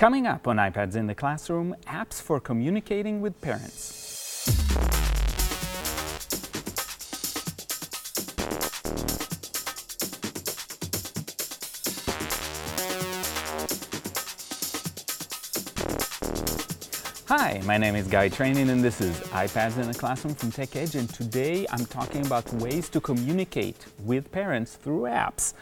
Coming up on iPads in the Classroom, apps for communicating with parents. Hi, my name is Guy Trainin and this is iPads in the Classroom from TechEdge and today I'm talking about ways to communicate with parents through apps.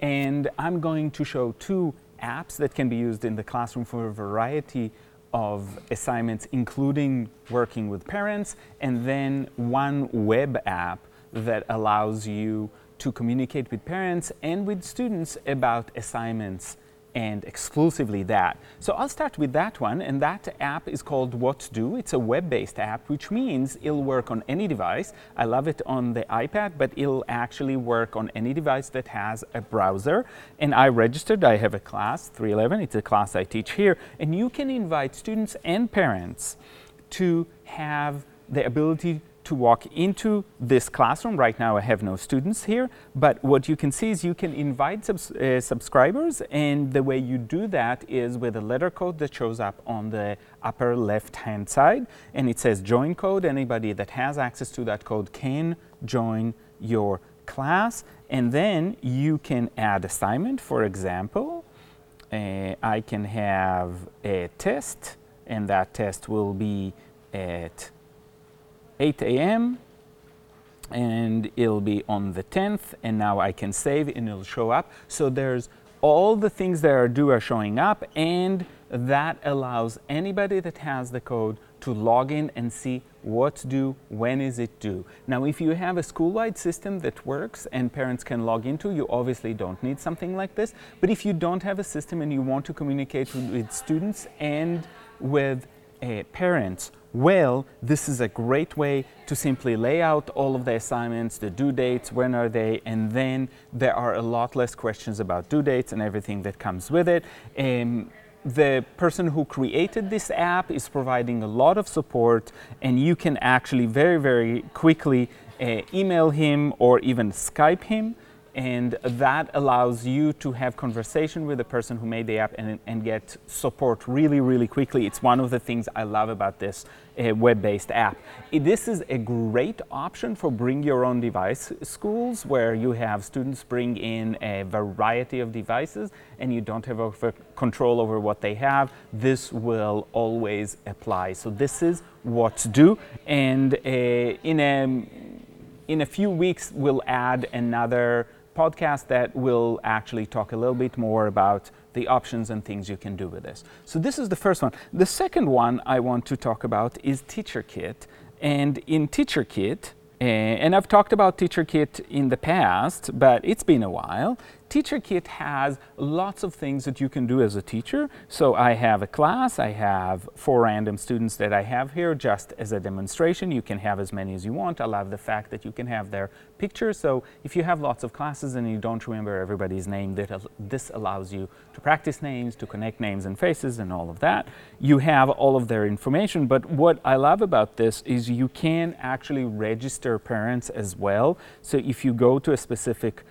And I'm going to show two apps that can be used in the classroom for a variety of assignments, including working with parents, and then one web app that allows you to communicate with parents and with students about assignments and exclusively that. So I'll start with that one, and that app is called WhatsDue. It's a web-based app, which means it'll work on any device. I love it on the iPad, but it'll actually work on any device that has a browser. And I registered, I have a class, 311, it's a class I teach here, and you can invite students and parents to have the ability to walk into this classroom. Right now I have no students here, but what you can see is you can invite subs uh, subscribers and the way you do that is with a letter code that shows up on the upper left hand side and it says join code. Anybody that has access to that code can join your class and then you can add assignment. For example, uh, I can have a test and that test will be at 8 a.m. and it'll be on the 10th and now I can save and it'll show up. So there's all the things that are due are showing up and that allows anybody that has the code to log in and see what's due, when is it due. Now, if you have a school-wide system that works and parents can log into, you obviously don't need something like this. But if you don't have a system and you want to communicate with students and with uh, parents well, this is a great way to simply lay out all of the assignments, the due dates, when are they, and then there are a lot less questions about due dates and everything that comes with it. Um, the person who created this app is providing a lot of support and you can actually very, very quickly uh, email him or even Skype him and that allows you to have conversation with the person who made the app and, and get support really, really quickly. It's one of the things I love about this uh, web-based app. This is a great option for bring your own device schools where you have students bring in a variety of devices and you don't have over control over what they have. This will always apply. So this is what to do and uh, in a in a few weeks, we'll add another podcast that will actually talk a little bit more about the options and things you can do with this. So this is the first one. The second one I want to talk about is TeacherKit. And in TeacherKit, uh, and I've talked about TeacherKit in the past, but it's been a while. TeacherKit has lots of things that you can do as a teacher. So I have a class, I have four random students that I have here just as a demonstration. You can have as many as you want. I love the fact that you can have their pictures. So if you have lots of classes and you don't remember everybody's name, this allows you to practice names, to connect names and faces and all of that. You have all of their information, but what I love about this is you can actually register parents as well. So if you go to a specific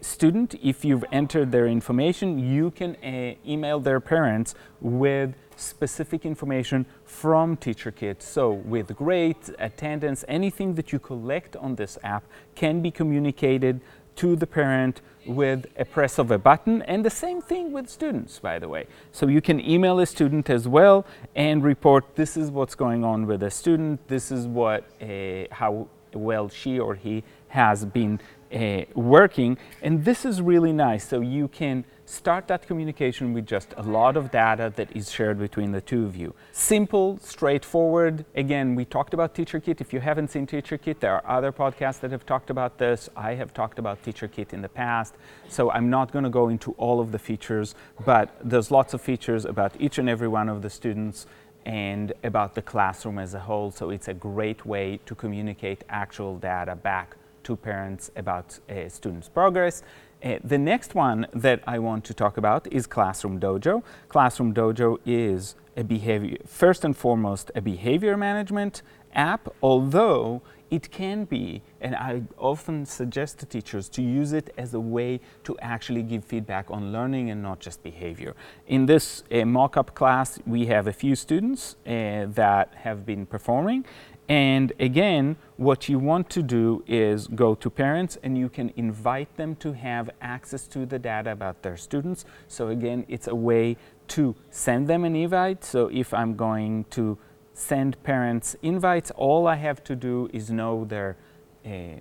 student, if you've entered their information, you can uh, email their parents with specific information from TeacherKit. So with grades, attendance, anything that you collect on this app can be communicated to the parent with a press of a button and the same thing with students by the way. So you can email a student as well and report this is what's going on with a student, this is what uh, how well she or he has been uh, working. And this is really nice. So you can start that communication with just a lot of data that is shared between the two of you. Simple, straightforward. Again, we talked about TeacherKit. If you haven't seen TeacherKit, there are other podcasts that have talked about this. I have talked about TeacherKit in the past. So I'm not going to go into all of the features, but there's lots of features about each and every one of the students and about the classroom as a whole. So it's a great way to communicate actual data back to parents about uh, students' progress. Uh, the next one that I want to talk about is Classroom Dojo. Classroom Dojo is a behavior, first and foremost, a behavior management app, although it can be, and I often suggest to teachers to use it as a way to actually give feedback on learning and not just behavior. In this uh, mock-up class, we have a few students uh, that have been performing, and again, what you want to do is go to parents and you can invite them to have access to the data about their students. So again, it's a way to send them an invite. So if I'm going to send parents invites, all I have to do is know their uh,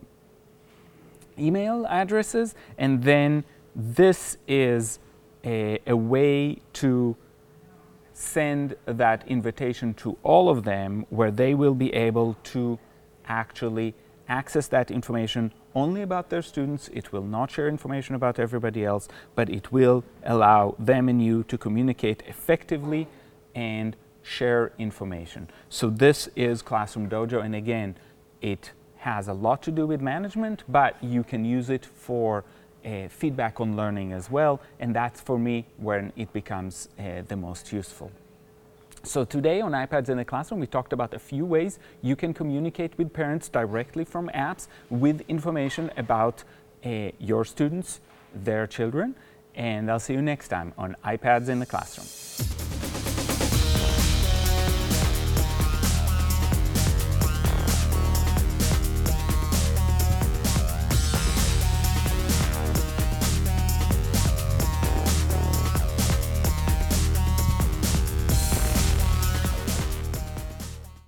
email addresses and then this is a, a way to send that invitation to all of them where they will be able to actually access that information only about their students. It will not share information about everybody else, but it will allow them and you to communicate effectively and share information. So this is Classroom Dojo, and again, it has a lot to do with management, but you can use it for uh, feedback on learning as well, and that's for me when it becomes uh, the most useful. So today on iPads in the Classroom, we talked about a few ways you can communicate with parents directly from apps with information about uh, your students, their children, and I'll see you next time on iPads in the Classroom.